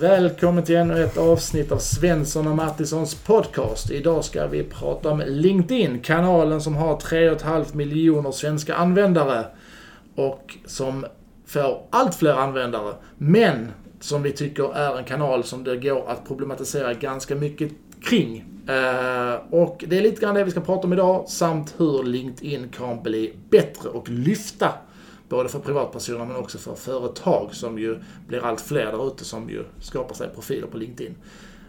Välkommen till ännu ett avsnitt av Svensson och Mattissons podcast. Idag ska vi prata om LinkedIn, kanalen som har 3,5 miljoner svenska användare. Och som får allt fler användare. Men som vi tycker är en kanal som det går att problematisera ganska mycket kring. Eh, och det är lite grann det vi ska prata om idag, samt hur LinkedIn kan bli bättre och lyfta både för privatpersoner men också för företag som ju blir allt fler där ute som ju skapar sig profiler på LinkedIn.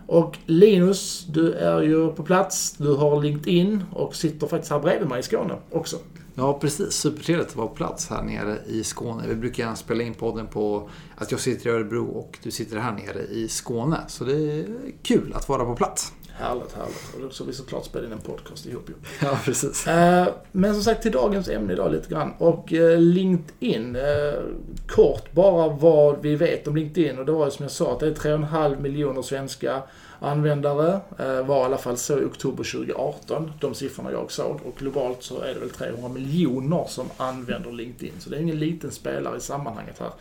Och Linus, du är ju på plats, du har LinkedIn och sitter faktiskt här bredvid mig i Skåne också. Ja, precis. Supertrevligt att vara på plats här nere i Skåne. Vi brukar gärna spela in podden på att jag sitter i Örebro och du sitter här nere i Skåne. Så det är kul att vara på plats. Härligt, härligt. Och ska vi såklart spela in en podcast ihop ju. Ja, precis. Eh, men som sagt till dagens ämne idag lite grann. Och eh, LinkedIn. Eh, kort bara vad vi vet om LinkedIn. Och det var ju som jag sa att det är 3,5 miljoner svenska användare. Var i alla fall så i oktober 2018. De siffrorna jag såg. Och globalt så är det väl 300 miljoner som använder LinkedIn. Så det är ingen liten spelare i sammanhanget här.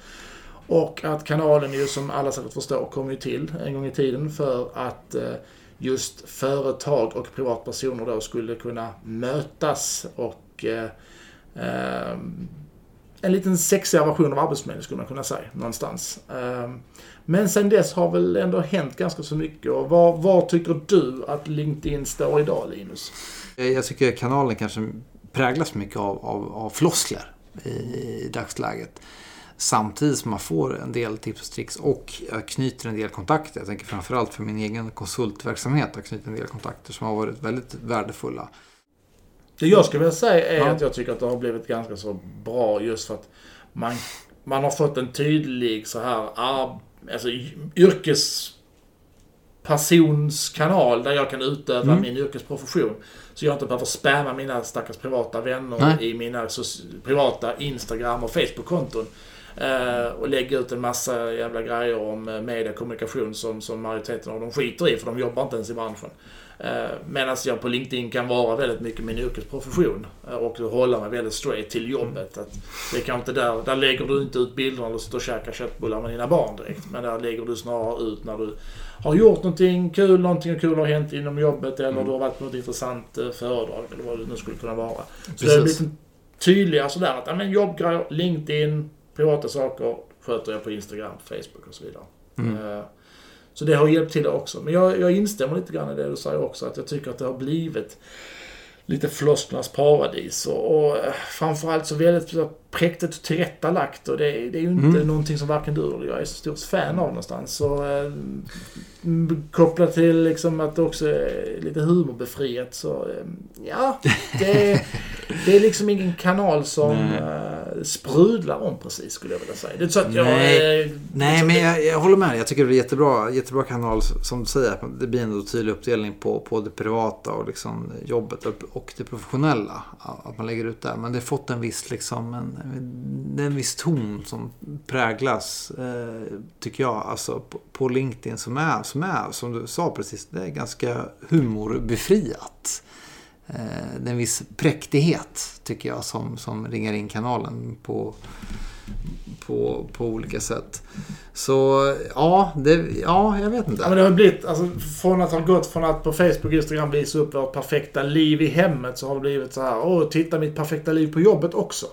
Och att kanalen ju som alla säkert förstår kom ju till en gång i tiden för att just företag och privatpersoner då skulle kunna mötas och eh, eh, en liten sexigare version av Arbetsförmedlingen skulle man kunna säga någonstans. Eh, men sen dess har väl ändå hänt ganska så mycket. Och var, var tycker du att LinkedIn står idag, Linus? Eh, jag tycker kanalen kanske präglas mycket av, av, av floskler i, i dagsläget. Samtidigt som man får en del tips och tricks och jag knyter en del kontakter. Jag tänker framförallt för min egen konsultverksamhet har knutit en del kontakter som har varit väldigt värdefulla. Det jag skulle vilja säga är ja. att jag tycker att det har blivit ganska så bra just för att man, man har fått en tydlig så här alltså, yrkespersonskanal där jag kan utöva mm. min yrkesprofession. Så jag inte behöver spamma mina stackars privata vänner Nej. i mina privata Instagram och Facebook-konton. Uh, och lägga ut en massa jävla grejer om uh, media och kommunikation som, som majoriteten av dem skiter i för de jobbar inte ens i branschen. Uh, Medan jag på LinkedIn kan vara väldigt mycket min yrkesprofession och hålla mig väldigt straight till jobbet. Att det kan inte där, där lägger du inte ut bilder när du står och käkar köttbullar med dina barn direkt. Men där lägger du snarare ut när du har gjort någonting kul, någonting kul har hänt inom jobbet eller mm. du har varit på något intressant föredrag eller vad det nu skulle kunna vara. Så Precis. det har blivit tydligare sådär att, ja men jobbgrejer, LinkedIn, privata saker sköter jag på Instagram, Facebook och så vidare. Mm. Eh, så det har hjälpt till också. Men jag, jag instämmer lite grann i det du säger också, att jag tycker att det har blivit lite flosklernas paradis. Och, och eh, framförallt så väldigt präktigt tillrättalagt. Och det, det är ju inte mm. någonting som varken du eller jag är så stort fan av någonstans. Så, eh, kopplat till liksom att det också är lite humorbefriat så, eh, ja. Det, det är liksom ingen kanal som eh, sprudlar om precis skulle jag vilja säga. Det är så att jag... Nej, eh, Nej liksom, men jag, jag, håller med. Jag tycker det är jättebra, jättebra kanal som du säger. Det blir en tydlig uppdelning på, på det privata och liksom jobbet och det professionella. Att man lägger ut där. Men det har fått en viss liksom en, det är en viss ton som präglas, eh, tycker jag, alltså på, på, LinkedIn som är, som är, som du sa precis, det är ganska humorbefriat. Eh, det är en viss präktighet, tycker jag, som, som ringar in kanalen på, på, på olika sätt. Så ja, det, ja, jag vet inte. Ja, men det har blivit, alltså, från att ha gått från att på Facebook och Instagram visa upp vårt perfekta liv i hemmet så har det blivit så här, åh, titta mitt perfekta liv på jobbet också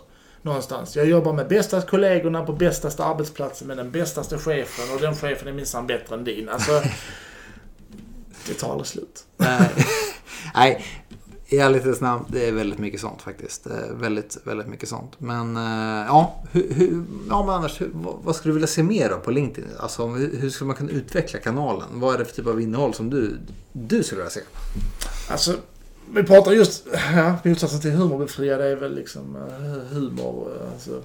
någonstans. Jag jobbar med bästa kollegorna på bästaste arbetsplatsen med den bästaste chefen och den chefen är minsann bättre än din. Alltså, det tar aldrig slut. Nej, Nej i ärlighetens namn, det är väldigt mycket sånt faktiskt. Väldigt, väldigt mycket sånt. Men eh, ja, hur, hur, ja men annars, hur, vad skulle du vilja se mer av på LinkedIn? Alltså, hur skulle man kunna utveckla kanalen? Vad är det för typ av innehåll som du, du skulle vilja se? Alltså, vi pratar just, ja, motsatsen till humorbefriad är väl liksom eh, humor, eh, alltså,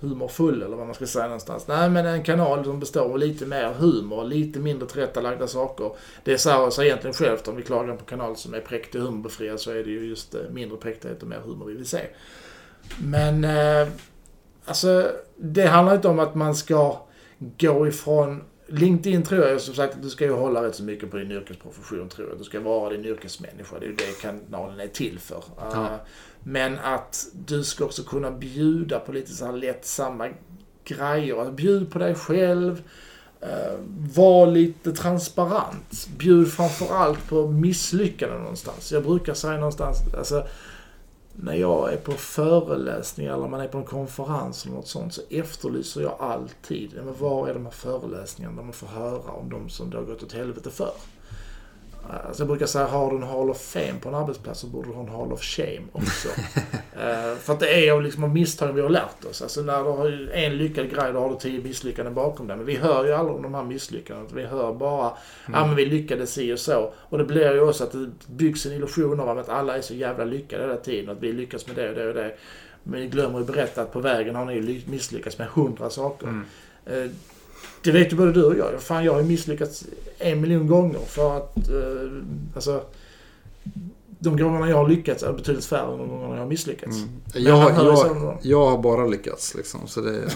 humorfull eller vad man ska säga någonstans. Nej men en kanal som består av lite mer humor, lite mindre tillrättalagda saker. Det säger sig egentligen självt om vi klagar på kanaler kanal som är präktig och humorbefriad så är det ju just eh, mindre präktighet och mer humor vi vill se. Men, alltså det handlar inte om att man ska gå ifrån LinkedIn tror jag som sagt att du ska ju hålla rätt så mycket på din yrkesprofession tror jag. Du ska vara din yrkesmänniska. Det är ju det kanalen är till för. Ja. Uh, men att du ska också kunna bjuda på lite så här lättsamma grejer. Alltså, bjud på dig själv. Uh, var lite transparent. Bjud framförallt på misslyckanden någonstans. Jag brukar säga någonstans, alltså när jag är på föreläsningar eller man är på en konferens eller något sånt så efterlyser jag alltid, men var är de här föreläsningarna där man får höra om de som det har gått åt helvete för? Alltså jag brukar säga, har du en Hall of Fame på en arbetsplats så borde du ha en Hall of Shame också. uh, för att det är av liksom misstagen vi har lärt oss. Alltså när du har en lyckad grej, då har du tio misslyckanden bakom dig. Men vi hör ju aldrig om de här misslyckandena. Vi hör bara, ja mm. ah, men vi lyckades si och så. Och det blir ju också att det byggs en illusion av att alla är så jävla lyckade hela tiden. Att vi lyckas med det och det och det. Men vi glömmer ju berätta att på vägen har ni misslyckats med hundra saker. Mm. Uh, det vet ju både du och jag. Fan, jag har ju misslyckats en miljon gånger för att... Eh, alltså... De gångerna jag har lyckats är betydligt färre än de gångerna jag har misslyckats. Mm. Jag, jag, jag, har bara lyckats liksom. Så det...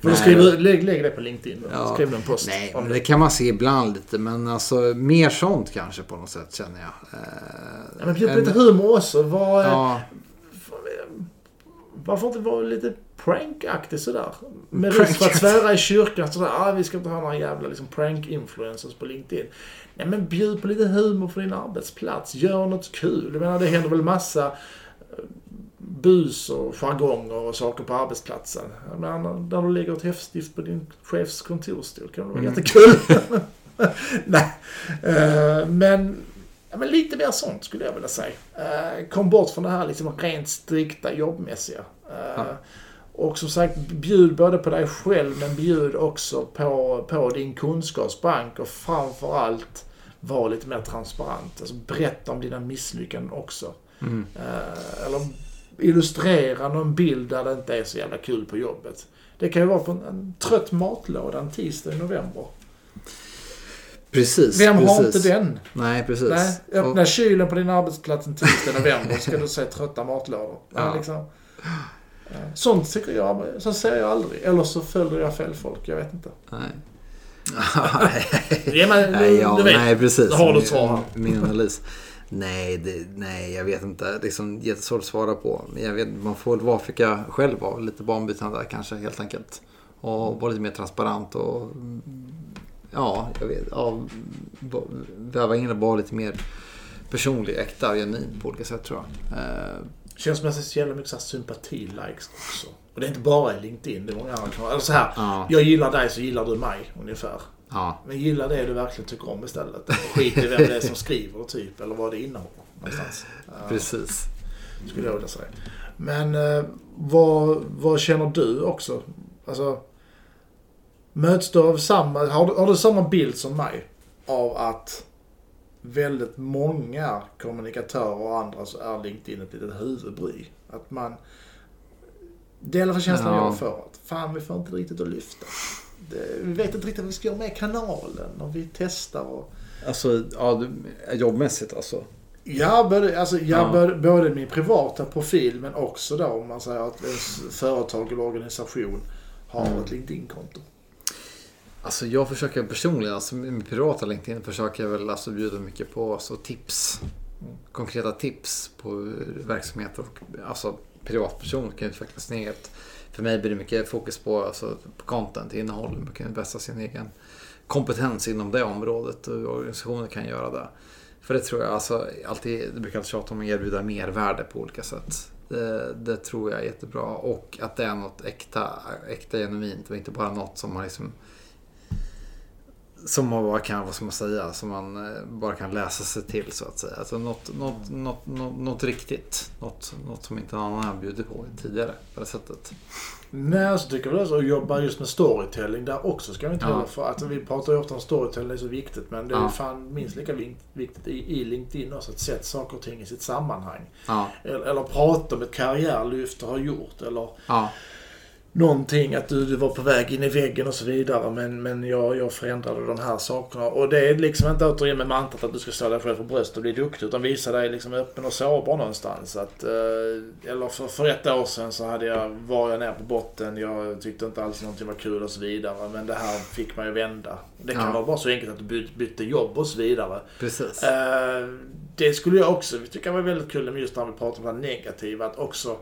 men skriver, lägg, lägg det på LinkedIn. Ja. Skriv en post. Nej, men det kan man se ibland lite. Men alltså mer sånt kanske på något sätt känner jag. Eh, ja, men bjud på lite humor också. Var, ja. Varför inte vara lite prankaktig sådär. Med risk för att svära i kyrkan sådär. Ah, vi ska inte ha några jävla liksom, prank-influencers på LinkedIn. Nej men bjud på lite humor på din arbetsplats. Gör något kul. Jag menar det händer väl massa eh, bus och jargonger och saker på arbetsplatsen. Jag menar, där du lägger ett häftstift på din chefs kontorsstol kan det vara mm. jättekul. Nej. Uh, men, ja, men lite mer sånt skulle jag vilja säga. Uh, kom bort från det här liksom rent strikta jobbmässiga. Ja. Och som sagt, bjud både på dig själv men bjud också på, på din kunskapsbank och framförallt var lite mer transparent. Alltså berätta om dina misslyckanden också. Mm. Uh, eller illustrera någon bild där det inte är så jävla kul på jobbet. Det kan ju vara på en, en trött matlåda en tisdag i november. Precis. Vem precis. har inte den? Nej, precis. Nej, öppna och... kylen på din arbetsplats en tisdag november ska du se trötta matlådor. Ja. Liksom. Sånt tycker jag, så ser jag aldrig. Eller så följer jag fel folk, jag vet inte. Nej. ja, men, nej, ja, du vet, nej, precis. har du svar Min analys. Nej, det, nej, jag vet inte. Det är liksom jättesvårt att svara på. Jag vet, man får väl vara, jag själv vara, lite banbrytande där kanske helt enkelt. Och vara lite mer transparent och ja, jag vet, ja, väva in och vara lite mer personlig, äkta, genuin på olika sätt tror jag. Eh, Känns som att det är så jävla mycket sympati-likes också. Och det är inte bara i LinkedIn, det är många andra. Eller så här, ja. jag gillar dig så gillar du mig ungefär. Ja. Men gilla det du verkligen tycker om istället. Skit i vem det är som skriver typ, eller vad det innehåller. Någonstans. Precis. Skulle jag vilja säga. Men eh, vad, vad känner du också? Alltså, möts du av samma, har du, har du samma bild som mig? Av att väldigt många kommunikatörer och andra så är LinkedIn ett litet huvudbry. Att man... Det är i alla fall känslan ja. jag får. Att fan, vi får inte riktigt att lyfta. Det, vi vet inte riktigt vad vi ska göra med kanalen och vi testar och... Alltså, ja, jobbmässigt alltså? Ja, både, alltså, ja, ja. Både, både min privata profil men också då om man säger att ens företag eller organisation har mm. ett LinkedIn-konto. Alltså jag försöker personligen, alltså min privata LinkedIn försöker jag väl alltså bjuda mycket på alltså, tips. Konkreta tips på verksamheter och alltså privatpersoner kan utveckla sin eget. För mig blir det mycket fokus på, alltså, på content, innehåll. Man kan vässa sin egen kompetens inom det området och organisationer kan göra det. För det tror jag, alltså, alltid, det brukar alltid tjata om att erbjuda mervärde på olika sätt. Det, det, tror jag är jättebra och att det är något äkta, äkta genuint och inte bara något som man liksom som man bara kan, vad ska man säga, som man eh, bara kan läsa sig till så att säga. Alltså något, något, något, något, något riktigt. Något, något som inte någon annan bjudit på tidigare på det sättet. Nej, så tycker jag väl att jobba just med storytelling där också ska vi inte ja. för. Att vi pratar ju ofta om storytelling, det är så viktigt. Men det är ja. fan minst lika viktigt i, i LinkedIn också att sätta saker och ting i sitt sammanhang. Ja. Eller, eller prata om ett karriärlyft du har gjort. Eller ja någonting, att du, du var på väg in i väggen och så vidare. Men, men jag, jag förändrade de här sakerna. Och det är liksom inte återigen med mantrat att du ska stå dig själv på bröstet och bli duktig. Utan visa dig liksom öppen och sårbar någonstans. Att, eh, eller för, för ett år sedan så hade jag, var jag ner på botten. Jag tyckte inte alls någonting var kul och så vidare. Men det här fick man ju vända. Det kan ja. vara bara så enkelt att du byt, bytte jobb och så vidare. Precis. Eh, det skulle jag också tycka var väldigt kul just när vi pratar om det negativa. Att också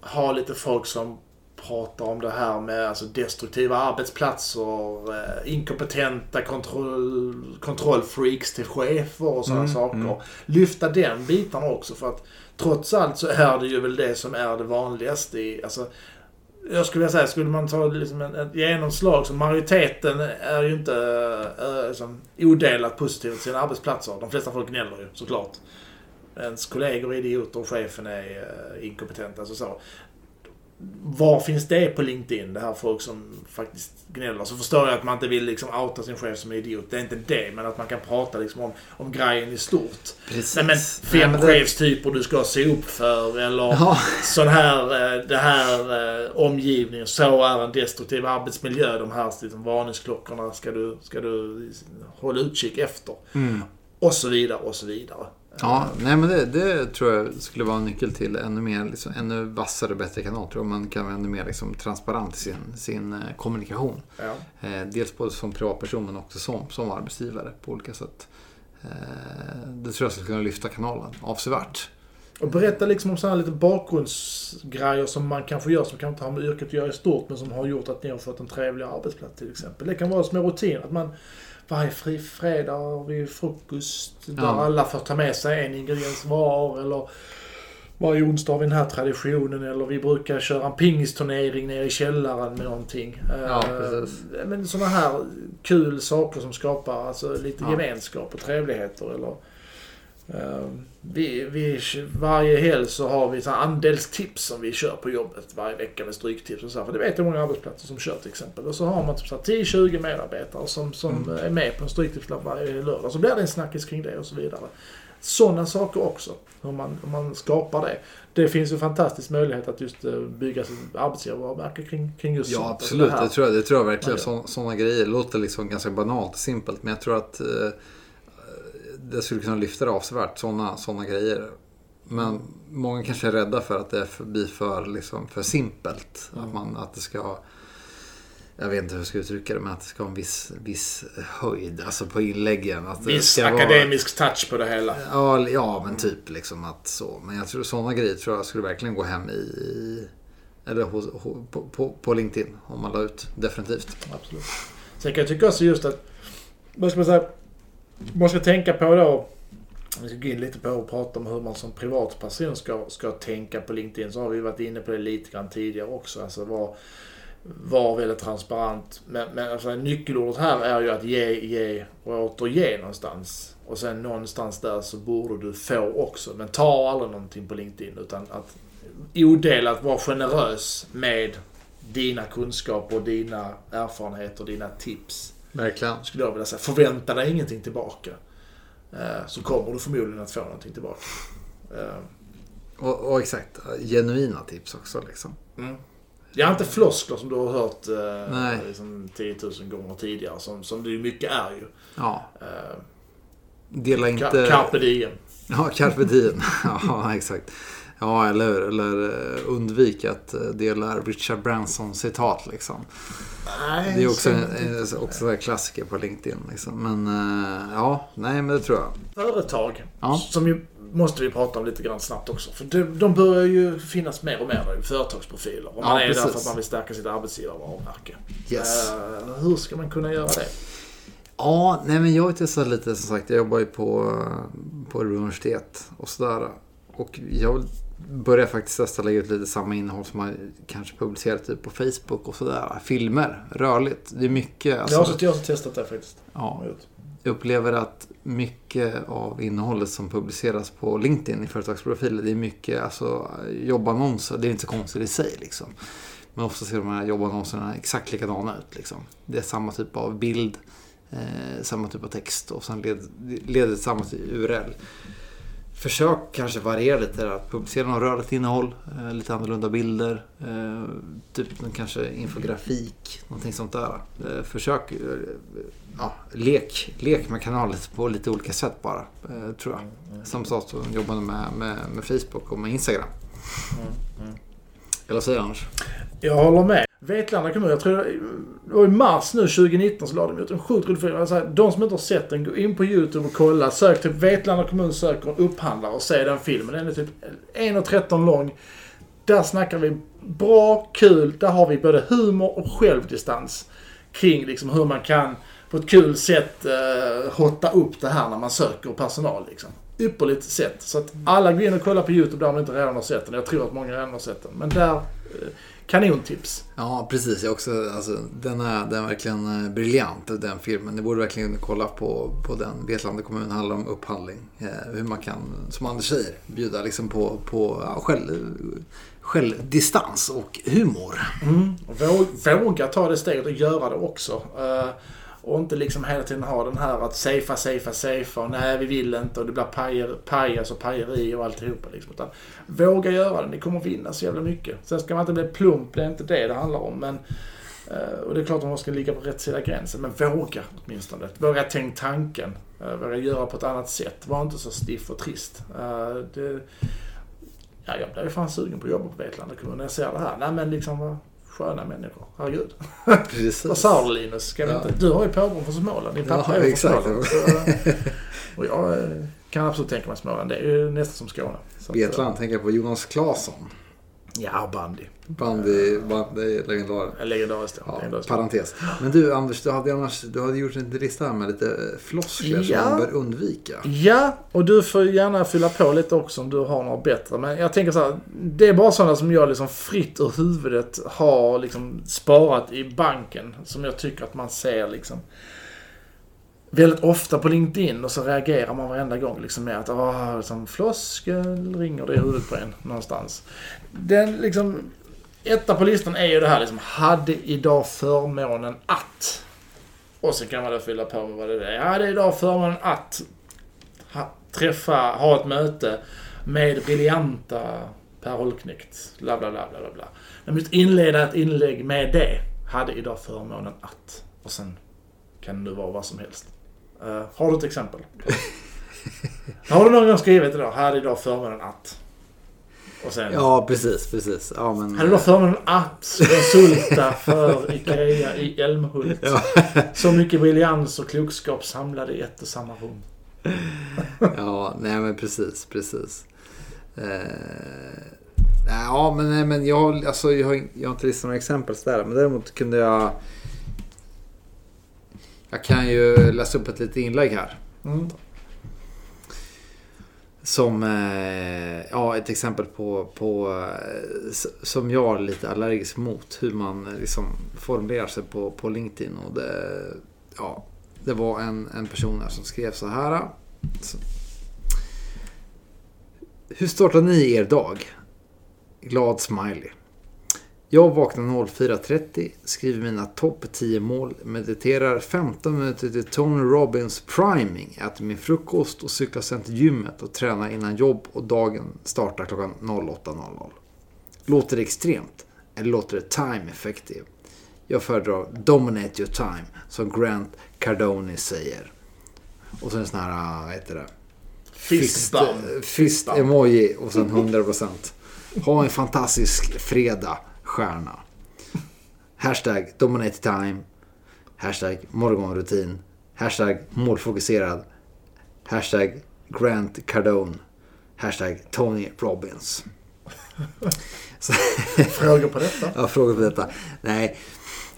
ha lite folk som pratar om det här med alltså, destruktiva arbetsplatser, eh, inkompetenta kontroll, kontrollfreaks till chefer och sådana Mm, saker. mm. Lyfta den biten också för att trots allt så är det ju väl det som är det vanligaste i, alltså, jag skulle vilja säga, skulle man ta liksom en, ett genomslag så majoriteten är ju inte äh, liksom, odelat positiva till sina arbetsplatser. De flesta folk gnäller ju såklart. Ens kollegor är idioter och chefen är uh, inkompetent. Alltså så. Var finns det på LinkedIn? Det här folk som faktiskt gnäller. Så förstår jag att man inte vill liksom outa sin chef som idiot. Det är inte det. Men att man kan prata liksom om, om grejen i stort. Precis. Nej, men fem Nej, men det- chefstyper du ska se upp för. Eller Ja. sån här, eh, det här eh, omgivningen. Så är en destruktiv arbetsmiljö. De här liksom, varningsklockorna ska du, ska du hålla utkik efter. Mm. Och så vidare och så vidare. Ja, nej men det, det tror jag skulle vara en nyckel till ännu mer, liksom, ännu vassare och bättre kanal. Tror jag man kan vara ännu mer liksom, transparent i sin, sin eh, kommunikation. Ja. Eh, dels både som privatperson men också som, som arbetsgivare på olika sätt. Eh, det tror jag skulle kunna lyfta kanalen avsevärt. Och berätta liksom om sådana lite bakgrundsgrejer som man kanske gör som kanske inte har med yrket att göra i stort men som har gjort att ni har fått en trevligare arbetsplats till exempel. Det kan vara som en rutin att man varje fri fredag vid frukost där Ja. alla får ta med sig en ingrediens var eller varje onsdag har vi den här traditionen eller vi brukar köra en pingisturnering nere i källaren med någonting. Ja, Eh, precis. Men sådana här kul saker som skapar alltså, lite Ja. gemenskap och trevligheter eller Vi, vi, varje helg så har vi så andelstips som vi kör på jobbet varje vecka med stryktips och så här. För det vet jag många arbetsplatser som kör till exempel. Och så har man typ så här 10-20 medarbetare som, som Mm. är med på en stryktipslapp varje lördag. Så blir det en snackis kring det och så vidare. Sådana saker också. Hur man, hur man skapar det. Det finns ju fantastisk möjlighet att just eh, bygga sitt arbetsgivarvarumärke kring, kring just Ja, sånt. absolut. Alltså det här. Det tror jag, det tror jag verkligen. sådana grejer låter liksom ganska banalt och simpelt. Men jag tror att eh, det skulle kunna lyfta det avsevärt. Sådana såna grejer. Men många kanske är rädda för att det blir för, liksom, för simpelt. Mm. Att, man, att det ska... Jag vet inte hur jag ska uttrycka det, men att det ska ha en viss, viss höjd. Alltså på inläggen. Att Viss ska vara- akademisk touch på det hela. Ja, ja, men typ liksom att så. Men jag tror sådana grejer tror jag skulle verkligen gå hem i... eller hos, på, på, på LinkedIn om man la ut. Definitivt. Absolut. Sen kan jag tycka också just att, vad ska man säga, man ska tänka på då, vi ska gå in lite på och prata om hur man som privatperson ska, ska tänka på LinkedIn. Så har vi varit inne på det lite grann tidigare också. Alltså var, var väldigt transparent. Men, men alltså, nyckelordet här är ju att ge, ge och återge någonstans. Och sen någonstans där så borde du få också. Men ta aldrig någonting på LinkedIn utan att odelat vara generös med dina kunskaper, dina erfarenheter, dina tips. Verkligen. Skulle jag vilja säga. Förvänta dig ingenting tillbaka. Eh, Så kommer du förmodligen att få någonting tillbaka. Eh, Och, och exakt, genuina tips också liksom. Mm. Ja, inte floskler som du har hört eh, liksom 10 000 gånger tidigare. Som, som det mycket är ju. Ja, Eh, dela inte... Carpe diem. Ja, carpe diem. ja, exakt. Ja, eller hur? Eller eh, undvik att eh, dela Richard Branson-citat liksom. Nej, Det är också så- en, en, också en klassiker på LinkedIn. Liksom. Men eh, ja, nej men det tror jag. Företag, Ja. som ju måste vi prata om lite grann snabbt också. För de, de börjar ju finnas mer och mer där, företagsprofiler. Och man Ja, är där precis. för att man vill stärka sitt arbetsgivarvarumärke. Yes. Eh, hur ska man kunna göra det? Ja, nej men jag har testat lite som sagt. Jag jobbar ju på, på Örebro universitet och sådär. Och jag börjar faktiskt testa att lägga ut lite samma innehåll som man kanske publicerar typ på Facebook och sådär. Filmer, rörligt. Det är mycket. Alltså, jag har jag har testat det faktiskt. ja, jag upplever att mycket av innehållet som publiceras på LinkedIn i företagsprofiler, det är mycket alltså, jobbannonser. Det är inte så konstigt i sig liksom. Men ofta ser de här jobbannonserna exakt likadana ut. Liksom. Det är samma typ av bild, eh, samma typ av text och sen led, leder det samma till URL. Försök kanske variera lite där. Publicera något rörligt innehåll, eh, lite annorlunda bilder. Eh, typ en kanske infografik, någonting sånt där. Eh, försök, ja, lek, lek med kanalen på lite olika sätt bara, tror jag. Som sa som jobbade med, med, med Facebook och med Instagram. Eller vad säger du Anders? Jag håller med. Vetlanda kommun, jag tror det var i mars nu 2019 så la de ut en sjukt rolig film. Alltså, de som inte har sett den, gå in på YouTube och kolla. Sök till Vetlanda kommun söker en upphandlare och se den filmen. Den är typ 1.13 lång. där snackar vi bra, kul. Där har vi både humor och självdistans kring liksom hur man kan på ett kul sätt eh, hotta upp det här när man söker personal. Liksom. Ypperligt sätt. Så att alla går in och kollar på YouTube där de inte redan har sett den. Jag tror att många redan har sett den. Men där, eh, kanontips. Ja, precis. Jag också, alltså, den, är, den är verkligen eh, briljant, den filmen. Ni borde verkligen kolla på, på den. Vetlanda kommun handlar om upphandling. Eh, hur man kan, som Anders säger, bjuda liksom på, på ja, själv, självdistans och humor. Mm. Våga ta det steget och göra det också. Uh, och inte liksom hela tiden ha den här att safea, safea, safea och nej vi vill inte och det blir pajer, pajas och pajeri och alltihopa. Liksom. Utan våga göra det, ni kommer vinna så jävla mycket. Sen ska man inte bli plump, det är inte det det handlar om. Men, eh, och det är klart att man ska ligga på rätt sida gränsen, men våga åtminstone. Våga tänk tanken. Eh, våga göra på ett annat sätt. Var inte så stiff och trist. Eh, det, ja, jag blev fan sugen på att jobba på Vetlanda kommun när jag ser det här. Nej men liksom, sköna människor. Herregud. Precis. Vad sa du Linus? Ska vi ja. inte? Du har ju påbrå från Småland. Din pappa ja, är från Småland. Så, och jag eh, kan absolut tänka mig Småland. Det är ju nästan som Skåne. Vetlanda tänker jag på Jonas Claesson. Ja, bandy. Bandy, bandy legendar. Legendariskt, ja. Legendariskt. Parentes. Men du Anders, du hade, annars, du hade gjort en lista med lite floskler ja. som man bör undvika. Ja, och du får gärna fylla på lite också om du har några bättre. Men jag tänker så här, det är bara sådana som jag liksom fritt ur huvudet har liksom sparat i banken. Som jag tycker att man ser liksom väldigt ofta på LinkedIn och så reagerar man varenda gång liksom med att ah, åh, liksom, floskel ringer det i huvudet på en någonstans. Den liksom, etta på listan är ju det här liksom, hade idag förmånen att. Och så kan man då fylla på med vad det är. Jag hade idag förmånen att ha, träffa, ha ett möte med briljanta Per Holknekt. Bla, bla, bla, bla, bla. Jag måste inleda ett inlägg med det. Hade idag förmånen att. Och sen kan det vara vad som helst. Uh, har du ett exempel? har du någon gång skrivit idag? Här idag förmånen att. Och sen, ja, precis, precis. Ja, men, hade då förmånen att konsulta för Ikea i Älmhult. Ja. Så mycket briljans och klokskap samlade i ett och samma rum. ja, nej men precis, precis. Uh, ja, men, nej, men jag, alltså, jag, har, jag har inte listat några exempel sådär. Men däremot kunde jag jag kan ju läsa upp ett litet inlägg här. Mm. Som eh, ja, ett exempel på, på eh, som jag är lite allergisk mot. Hur man liksom formulerar sig på, på LinkedIn. Och det, ja, det var en, en person här som skrev så här. Så. Hur startar ni er dag? Glad smiley. Jag vaknar 04.30, skriver mina topp 10 mål, mediterar 15 minuter till Tony Robbins priming, äter min frukost och cyklar sen till gymmet och tränar innan jobb och dagen startar klockan 08.00. Låter det extremt? Eller låter det time effective? Jag föredrar dominate your time, som Grant Cardone säger. Och sen sån här, vad heter det? Fist, fist emoji och sen 100%. Ha en fantastisk fredag stjärna. Hashtag dominate time. Hashtag morgonrutin. Hashtag målfokuserad. Hashtag Grant Cardone. Hashtag Tony Robbins. frågor på detta? ja, frågor på detta. Nej.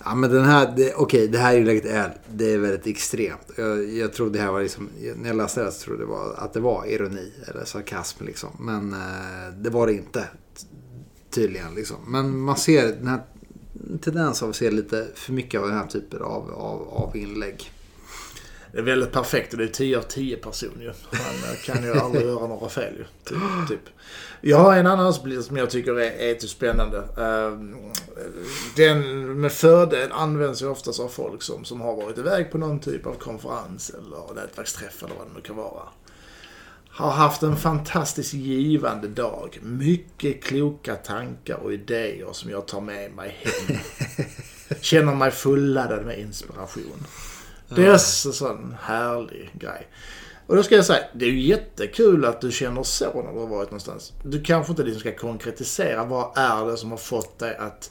Ja, men den här, okej, okay, det här inlägget är, det är väldigt extremt. Jag, jag trodde det här var liksom, när jag läste det så trodde jag att det var ironi eller sarkasm liksom. Men eh, det var det inte tydligen. Liksom. Men man ser den här tendensen av att se lite för mycket av den här typen av, av, av inlägg. Det är väldigt perfekt och det är 10 av 10 personer ju. Man eh, kan ju aldrig göra några fel ju. Typ, typ. Jag har en annan som jag tycker är, etiskt typ spännande. Ehm, den med fördel används ju oftast av folk som, som har varit iväg på någon typ av konferens eller nätverksträff eller vad det nu kan vara har haft en fantastiskt givande dag. Mycket kloka tankar och idéer som jag tar med mig hem. Känner mig fulladdad med inspiration. Det är så sån härlig grej. Och då ska jag säga, det är ju jättekul att du känner så när du har varit någonstans. Du kanske inte liksom ska konkretisera. Vad är det som har fått dig att...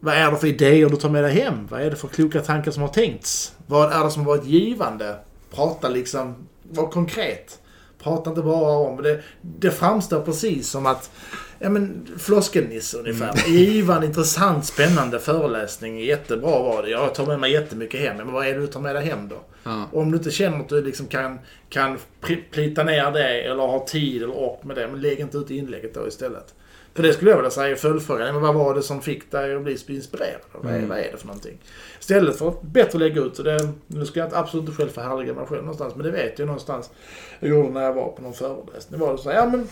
Vad är det för idéer du tar med dig hem? Vad är det för kloka tankar som har tänkts? Vad är det som har varit givande? Prata liksom, var konkret. Prata inte bara om. Det, det framstår precis som att Ja men floskelnisse ungefär. Mm. Givande, intressant, spännande föreläsning. Jättebra var det. Jag tar med mig jättemycket hem. Men vad är det du tar med dig hem då? Ja. Om du inte känner att du liksom kan, kan plita ner det eller har tid eller ork med det. Men lägg inte ut inlägget då istället. För det skulle jag vilja säga i följdfrågan. Men vad var det som fick dig att bli inspirerad? Vad, är, mm. vad är det för någonting? Istället för att bättre lägga ut. Det, nu ska jag absolut inte själv förhärliga mig själv någonstans. Men det vet jag någonstans. Jag gjorde när jag var på någon föreläsning. Det var det så här, ja men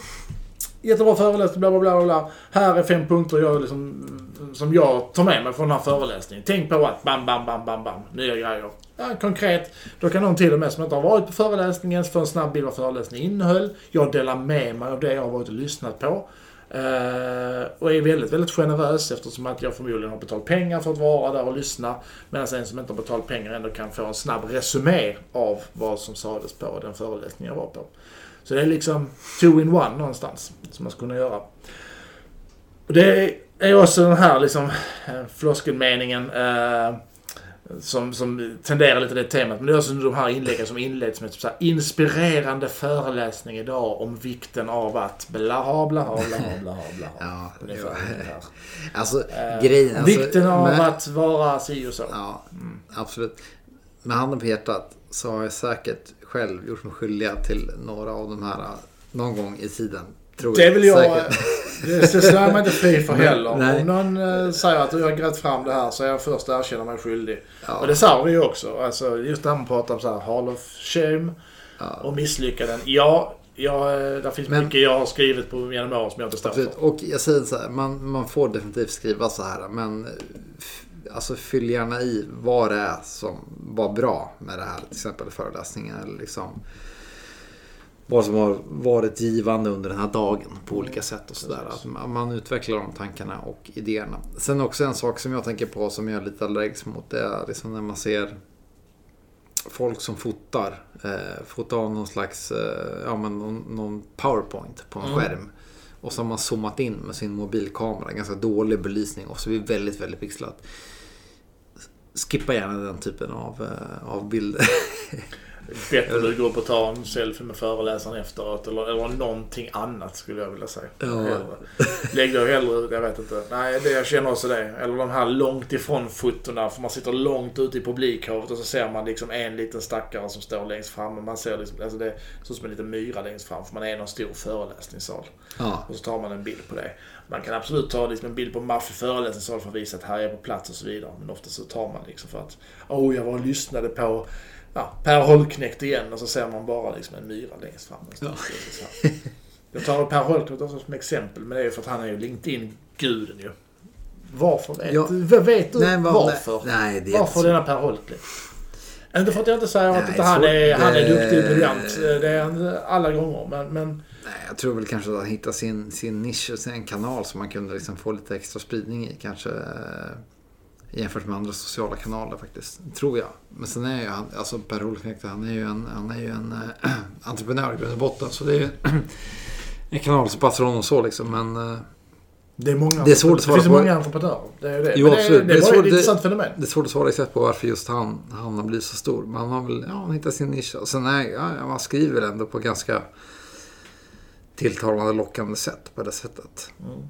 Jättebra föreläsning, bla bla bla. bla. Här är fem punkter jag liksom, som jag tar med mig från den här föreläsningen. Tänk på att bam, bam, bam, bam, bam. Nya grejer. Ja, konkret. Då kan någon till och med som inte har varit på föreläsningen få en snabb bild av vad föreläsningen innehöll. Jag delar med mig av det jag har varit och lyssnat på. Uh, och är väldigt, väldigt generös eftersom att jag förmodligen har betalt pengar för att vara där och lyssna. Medan en som inte har betalt pengar ändå kan få en snabb resumé av vad som sades på den föreläsning jag var på. Så det är liksom two in one någonstans som man skulle kunna göra. Och det är också den här liksom eh, floskelmeningen eh, som, som tenderar lite det temat. Men det är också de här inläggen som inleds med typ så här, inspirerande föreläsning idag om vikten av att blaha, blaha, blaha, blaha, blaha. ja, Ungefär. Alltså, eh, grejen... Alltså, vikten av med, att vara si och så. Ja, mm. absolut. Med handen på hjärtat så har jag säkert själv gjort mig skyldiga till några av de här någon gång i tiden. Tror det vill jag... jag det svär man inte fri för heller. Nej. Om någon äh, säger att har grävt fram det här så är jag först att erkänna mig skyldig. Ja. Och det sa vi ju också. Alltså, just det här man pratar om så här Hall of Shame ja. och misslyckanden. Ja, Ja, eh, det finns Men, mycket jag har skrivit på genom åren som jag inte står för. Och jag säger så här, man, man får definitivt skriva så här. Men alltså fyll gärna i vad det är som var bra med det här. Till exempel föreläsningen eller liksom vad som har varit givande under den här dagen på olika sätt och sådär. Att man utvecklar de tankarna och idéerna. Sen också en sak som jag tänker på som jag är lite allergisk mot. Det är liksom när man ser folk som fotar. Eh, fotar av någon slags eh, ja, men någon, någon powerpoint på en mm. skärm. Och så har man zoomat in med sin mobilkamera. Ganska dålig belysning och så blir det väldigt, väldigt pixlat skippa gärna den typen av, eh, av bilder. Bättre att du går upp och tar en selfie med föreläsaren efteråt eller, eller någonting annat skulle jag vilja säga. Ja. Lägg då hellre ut, jag vet inte. Nej, det, jag känner också det. Eller de här långt ifrån fotona för man sitter långt ute i publikhavet och så ser man liksom en liten stackare som står längst fram. Och man ser liksom, alltså det ser ut som en liten myra längst fram för man är i någon stor föreläsningssal. Ja. Och så tar man en bild på det. Man kan absolut ta liksom en bild på maffig föreläsningssal för att visa att här är jag på plats och så vidare. Men ofta så tar man liksom för att, oh jag var och lyssnade på ja, Per Holknekt igen och så ser man bara liksom en myra längst fram. Ja. Jag tar Per Holknekt också som exempel, men det är för att han är ju LinkedIn-guden ju. Varför? Vet, ja. vet du nej, var, varför? Nej, det varför denna Per Holknekt? Inte för att jag inte säger att inte han, är, han är duktig och briljant. Det är han alla gånger. Men, men... Nej, jag tror väl kanske att han hittar sin, sin nisch och sin kanal som man kunde liksom få lite extra spridning i. Kanske jämfört med andra sociala kanaler faktiskt. Tror jag. Men sen är ju han, alltså Per Olknekt, han är ju en, han är ju en äh, entreprenör i grund och botten. Så det är ju en kanal som passar honom så liksom. Men äh, det är många det, är svårt att svara det finns på. många entreprenörer. Det är det. Jo, absolut. Det, det, är, det är ett intressant fenomen. Det är svårt att svara exakt på varför just han, han har blivit så stor. Men han har väl ja, han hittat sin nisch. Sen är, ja, man skriver ändå på ganska tilltalande, lockande sätt på det sättet. Mm.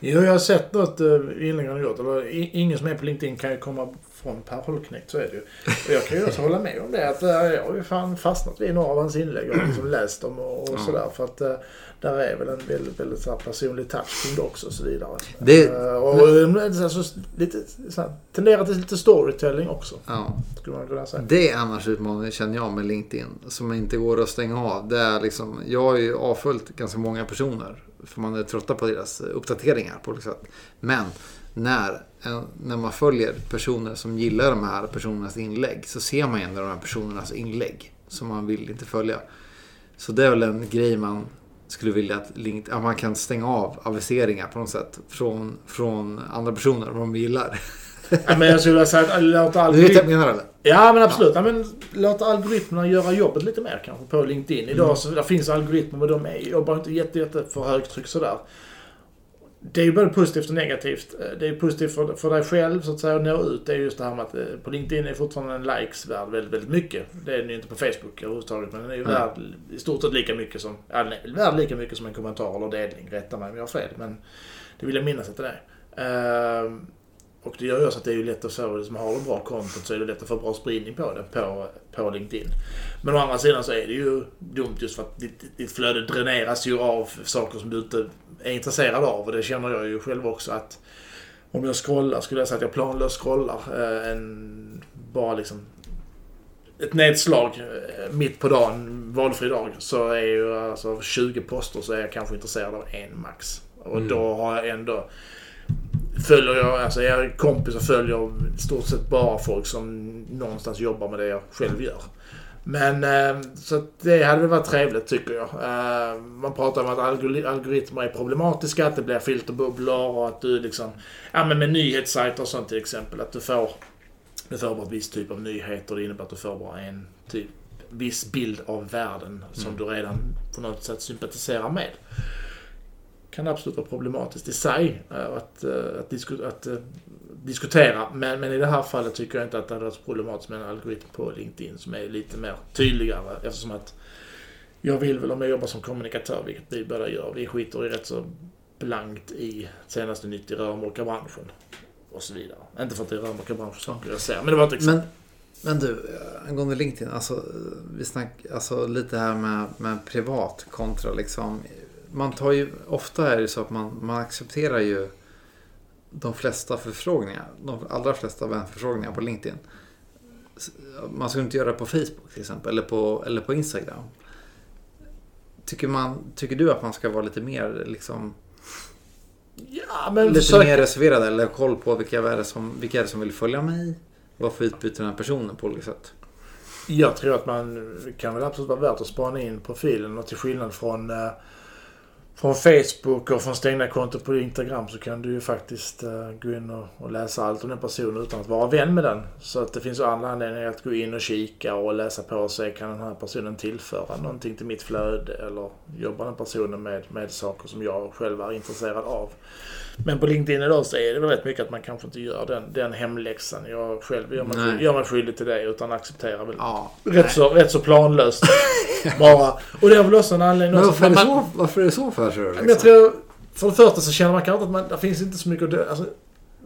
Jo, jag har sett något eh, inlägg han gjort. Eller, ingen som är på LinkedIn kan ju komma från Per Holknekt, så är det ju. Och jag kan ju också hålla med om det. Att uh, jag har ju fan fastnat vid några av hans inlägg och liksom läst dem och, och sådär. För att uh, där är väl en väldigt, väldigt så personlig touch kring det också och så vidare. Det, uh, och men, alltså, lite, så här, tenderar till lite storytelling också. Ja. Skulle man kunna säga. Det är annars utmaningen känner jag med LinkedIn. Som inte går att stänga av. Det är liksom, jag har ju avföljt ganska många personer för man är trötta på deras uppdateringar på olika sätt. Men när, när man följer personer som gillar de här personernas inlägg så ser man ändå de här personernas inlägg som man vill inte följa. Så det är väl en grej man skulle vilja att, LinkedIn, att man kan stänga av aviseringar på något sätt från, från andra personer om man gillar. Ja, men jag skulle vilja säga att låta algoritmerna... Du vet vad jag menar eller? Ja men absolut. Ja. Ja, men låta algoritmerna göra jobbet lite mer kanske på LinkedIn. Idag mm. så där finns algoritmer men de är, jobbar inte jätte, jätte för högtryck sådär. Det är ju både positivt och negativt. Eh, det är positivt för, för dig själv så att säga att nå ut. Det är just det här med att eh, på LinkedIn är fortfarande en likes värd väldigt, väldigt mycket. Det är den ju inte på Facebook överhuvudtaget. Men den är ju mm. värd i stort sett lika mycket som, ja, den är värd lika mycket som en kommentar eller delning. Rätta mig om jag har fel. Men det vill jag minnas att det är. Uh, och det gör ju också att det är ju lätt att få, liksom, har du bra content så är det lätt att få bra spridning på det på, på LinkedIn. Men å andra sidan så är det ju dumt just för att ditt, ditt flöde dräneras ju av saker som du inte är intresserad av. Och det känner jag ju själv också att om jag scrollar, skulle jag säga att jag planlöst scrollar eh, en, bara liksom ett nedslag eh, mitt på dagen, valfri dag, så är ju alltså 20 poster så är jag kanske intresserad av en max. Och mm. då har jag ändå följer jag, alltså jag är kompis och följer i stort sett bara folk som någonstans jobbar med det jag själv gör. Men eh, så det hade väl varit trevligt tycker jag. Eh, man pratar om att algoritmer är problematiska, att det blir filterbubblor och att du liksom... Ja men med nyhetssajter och sånt till exempel. Att du får, du får bara en viss typ av nyheter. Det innebär att du får bara en typ, viss bild av världen som mm. du redan på något sätt sympatiserar med kan absolut vara problematiskt i sig eh, att, att, att uh, diskutera. Men, men i det här fallet tycker jag inte att det hade varit problematiskt med en algoritm på LinkedIn som är lite mer tydligare eftersom att jag vill väl om jag jobbar som kommunikatör, vilket vi båda gör, vi skiter i rätt så blankt i senaste nytt i rörmokarbranschen och så vidare. Inte för att det är rörmokarbranschen saker jag säger, men det var ett exempel. Men, men du, angående LinkedIn, alltså, vi snackar alltså, lite här med, med privat kontra liksom man tar ju, ofta är det så att man, man accepterar ju de flesta förfrågningar, de allra flesta vänförfrågningar på LinkedIn. Man skulle inte göra det på Facebook till exempel, eller på, eller på Instagram. Tycker, man, tycker du att man ska vara lite mer liksom Ja, lite försök... mer reserverad eller koll på vilka är, det som, vilka är det som vill följa mig? Vad får utbyte den här personen på olika sätt? Jag tror att man kan väl absolut vara värt att spana in profilen och till skillnad från uh, från Facebook och från stängda konton på Instagram så kan du ju faktiskt eh, gå in och, och, läsa allt om den personen utan att vara vän med den. Så att det finns andra anledningar att gå in och kika och läsa på och se kan den här personen tillföra någonting till mitt flöde eller jobbar den personen med, med saker som jag själv är intresserad av. Men på LinkedIn idag så är det väl rätt mycket att man kanske inte gör den, den hemläxan. Jag själv gör mig, gör mig skyldig till det utan accepterar väl ja, rätt, så, rätt så planlöst. bara. Och det är väl också en anledning Men varför, är det så, varför är det så för sig liksom? Jag tror, för det första så känner man kanske att man, det finns inte så mycket att dö, alltså,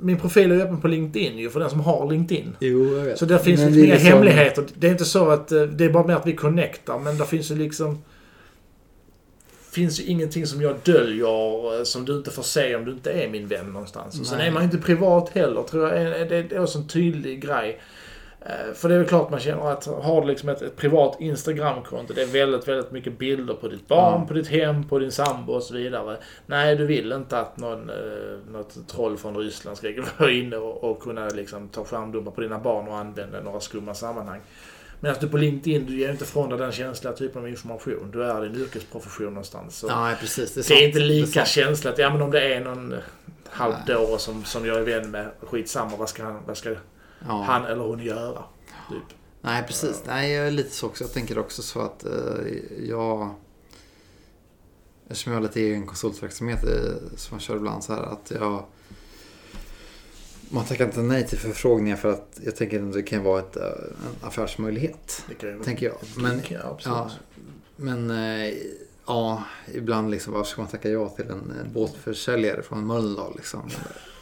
min profil är ju öppen på LinkedIn ju, för den som har LinkedIn. Jo, jag vet. Så där finns ju inga liksom... hemligheter. Det är inte så att eh, det är bara mer att vi connectar, men det finns ju liksom finns ju ingenting som jag döljer eh, som du inte får se om du inte är min vän någonstans. Och sen är man inte privat heller, tror jag. Det är också en tydlig grej. Eh, för det är väl klart man känner att har du liksom ett, ett privat Instagramkonto, det är väldigt, väldigt mycket bilder på ditt barn, mm. på ditt hem, på din sambo och så vidare. Nej, du vill inte att någon, eh, något troll från Ryssland ska vara inne och, och kunna liksom ta skärmdumpar på dina barn och använda några skumma sammanhang. Medan du på LinkedIn, du ger inte ifrån dig den känsliga typen av information. Du är din yrkesprofession någonstans. Så ja, precis. Det är, det är inte lika känsligt. Ja, men om det är någon halvdåre som, som jag är vän med, skitsamma. Vad ska han, vad ska ja. han eller hon göra? Typ. Nej, precis. Nej, jag är lite så också. Jag tänker också så att eh, jag... Eftersom jag har lite egen konsultverksamhet eh, som jag kör ibland så här att jag man tackar inte nej till förfrågningar för att jag tänker att det kan vara ett, eh, en affärsmöjlighet. Det kan ju tänker jag. Men, ja, men äh, ja, ibland liksom, varför ska man tacka ja till en, en båtförsäljare från Mölndal liksom?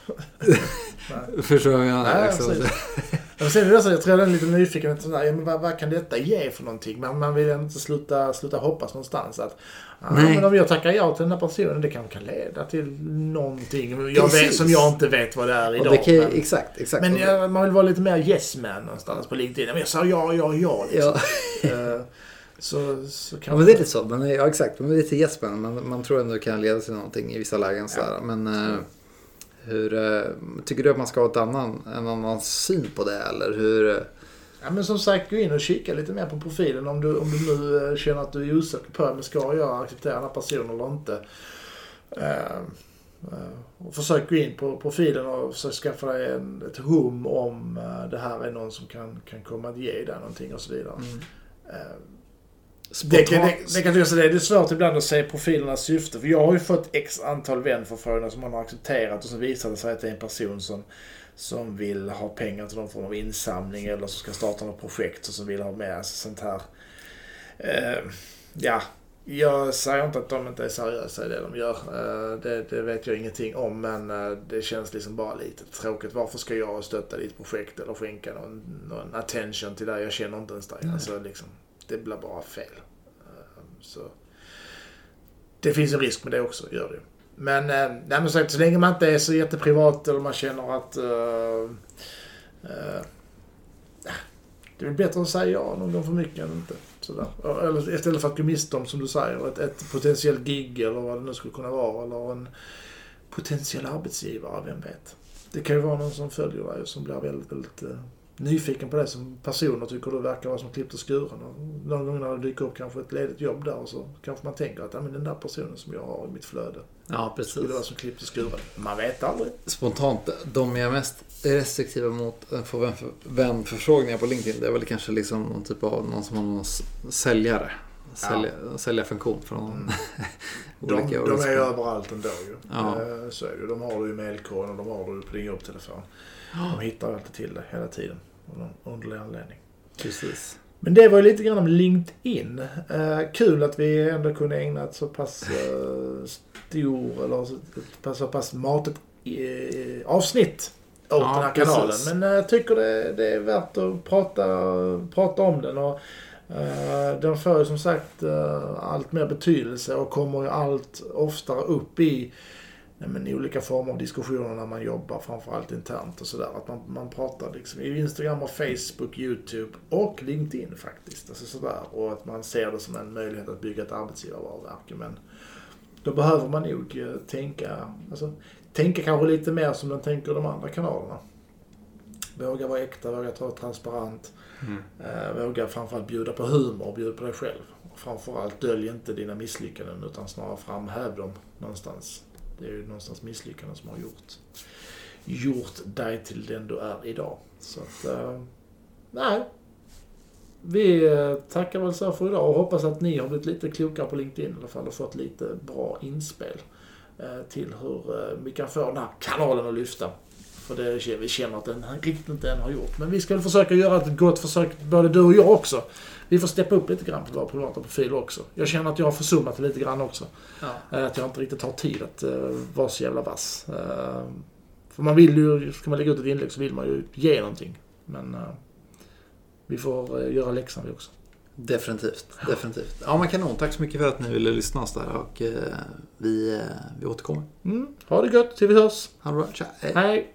Förstår du vad jag menar? Liksom. Jag, ser det jag tror jag är lite nyfiken. Sådär, men vad, vad, kan detta ge för någonting? Men man vill inte sluta, sluta hoppas någonstans. Att, ja, men om jag tackar ja till den här personen, det kanske kan leda till någonting jag vet, som jag inte vet vad det är idag. Det kan, men, exakt, exakt. Men jag, man vill vara lite mer yes man någonstans på LinkedIn. Men jag sa ja, ja, ja. Liksom. ja. uh, så, så kan ja, men det är lite så. Men, ja, exakt. Men det är lite yes man. Man, man tror ändå det kan leda till någonting i vissa lägen. Ja. Sådär. Men, uh, hur, eh, tycker du att man ska ha ett annan, en annan syn på det eller hur? Ja men som sagt, gå in och kika lite mer på profilen om du, om du nu eh, känner att du är osäker på om ska jag acceptera den här personen eller inte. Uh, och försök gå in på profilen och försök skaffa dig en, ett hum om uh, det här är någon som kan, kan komma att ge dig någonting och så vidare. Mm. Uh, det, kan, det, det, kan det är svårt ibland att se profilernas syfte. För jag har ju fått x antal vänförfrågningar som man har accepterat och så visar det sig att det är en person som, som vill ha pengar till någon form av insamling eller som ska starta något projekt och som vill ha med alltså sånt här. Eh, ja, jag säger inte att de inte är seriösa i det de gör. Eh, det, det, vet jag ingenting om men eh, det känns liksom bara lite tråkigt. Varför ska jag stötta ditt projekt eller skänka någon, någon attention till det? Jag känner inte ens dig. Alltså, liksom, det blir bara fel. Ehm, så Det finns en risk med det också, gör det Men, eh, nej, men sagt, så länge man inte är så jätteprivat eller man känner att uh, uh, det är väl bättre att säga ja någon gång för mycket än inte. Sådär. Eller istället för att gå miste om, som du säger, ett, ett potentiellt gig eller vad det nu skulle kunna vara. Eller en potentiell arbetsgivare, vem vet. Det kan ju vara någon som följer dig och som blir väldigt, väldigt uh, nyfiken på det som person och tycker du verkar vara som klippt och skuren. Och någon gång när det dyker upp kanske ett ledigt jobb där och så kanske man tänker att men den där personen som jag har i mitt flöde ja, precis. skulle vara som klippt och skuren. Man vet aldrig. Spontant, de jag är mest restriktiva mot att få vänförfrågningar på LinkedIn det är väl kanske liksom någon typ av någon som har någon säljare. Sälja, ja. Säljarfunktion från mm. olika de, de är ju överallt ändå ju. Ja. Eh, så är det De har du i mailkorgen och de har du på din jobbtelefon. De hittar alltid till det hela tiden. Av någon underlig anledning. Precis. Men det var ju lite grann om LinkedIn. Uh, kul att vi ändå kunde ägna ett så pass uh, stor, eller ett så pass matigt uh, avsnitt åt ja, den här kanalen. Precis. Men jag tycker det, det, är värt att prata, prata om den. Och, uh, den får ju som sagt allt mer betydelse och kommer ju allt oftare upp i men, i olika former av diskussioner när man jobbar, framförallt internt och sådär. Att man, man pratar liksom i Instagram och Facebook, YouTube och LinkedIn faktiskt. Alltså sådär. Och att man ser det som en möjlighet att bygga ett arbetsgivarvarumärke. Men då behöver man nog eh, tänka, alltså, tänka kanske lite mer som den tänker de andra kanalerna. Våga vara äkta, våga ta transparent. Mm. Eh, våga framförallt bjuda på humor och bjuda på dig själv. Och framförallt dölj inte dina misslyckanden utan snarare framhäv dem någonstans. Det är ju någonstans misslyckanden som har gjort, gjort dig till den du är idag. Så att, eh, nej. Vi eh, tackar väl så för idag och hoppas att ni har blivit lite klokare på LinkedIn i alla fall och fått lite bra inspel eh, till hur eh, vi kan få den här kanalen att lyfta. För det vi känner att den riktigt inte än har gjort. Men vi ska väl försöka göra ett gott försök, både du och jag också, vi får steppa upp lite grann på våra privata profiler också. Jag känner att jag har försummat det lite grann också. Ja. Eh, att jag inte riktigt har tid att uh, vara så jävla vass. Uh, för man vill ju, ska man lägga ut ett inlägg så vill man ju ge någonting. Men uh, vi får göra läxan vi också. Definitivt, definitivt. Ja men kanon, tack så mycket för att ni ville lyssna oss där och vi, vi återkommer. Mm. Ha det gött till vi hörs. Ha det bra, Tja, hej. hej.